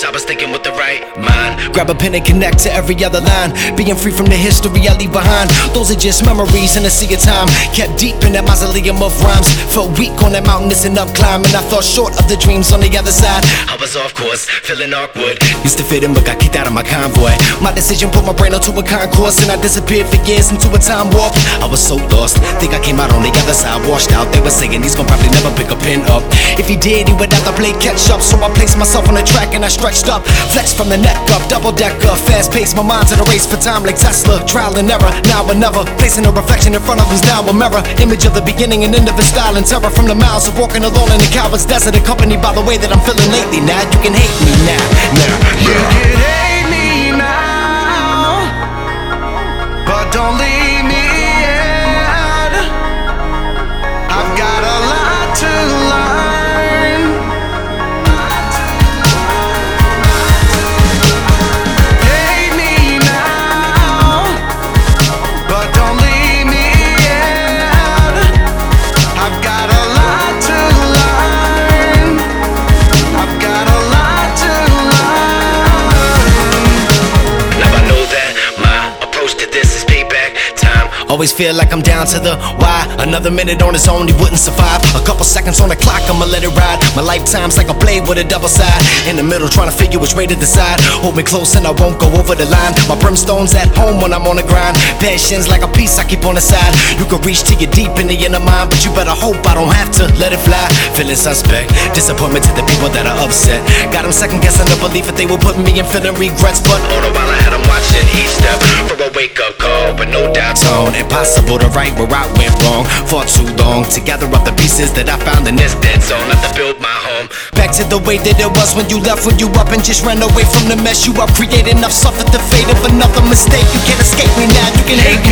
wish I was thinking with the right mind. Grab a pen and connect to every other line. Being free from the history I leave behind. Those are just memories in a sea of time. Kept deep in that mausoleum of rhymes. Felt weak on that mountain, missing up climb. And I fell short of the dreams on the other side. I was off course, feeling awkward. Used to fit in, but got kicked out of my convoy. My decision put my brain onto a concourse, and I disappeared for years into a time warp. I was so lost, think I came out on the other side, washed out. They were saying he's gonna probably never pick a pin up. If he did, he would have to play catch up. So I placed myself on the track and I stretched up, flexed from the neck up, double decker, fast pace. My mind's in a race for time like Tesla. Trial and error, now or never. Placing a reflection in front of him's now a mirror. Image of the beginning and end of his style and terror from the miles of walking alone in the coward's desert, accompanied by the way that I'm feeling lately. Now you can hate me now, Always feel like I'm down to the why. Another minute on its own, he wouldn't survive. A couple seconds on the clock, I'ma let it ride. My lifetime's like a blade with a double side. In the middle, trying to figure which way to decide. Hold me close and I won't go over the line. My brimstone's at home when I'm on the grind. Passion's like a piece I keep on the side. You can reach to your deep in the inner mind, but you better hope I don't have to let it fly. Feeling suspect, disappointment to the people that are upset. Got them second guessing the belief that they were putting me in feeling regrets, but All the while I had him watching each step for a wake up call, but no doubt tone. Impossible to right where I went wrong. For too long to gather up the pieces that I found in this dead zone. Don't have to build my home. Back to the way that it was when you left, when you up and just ran away from the mess you up created. I've suffered the fate of another mistake. You can't escape me now. You can hate me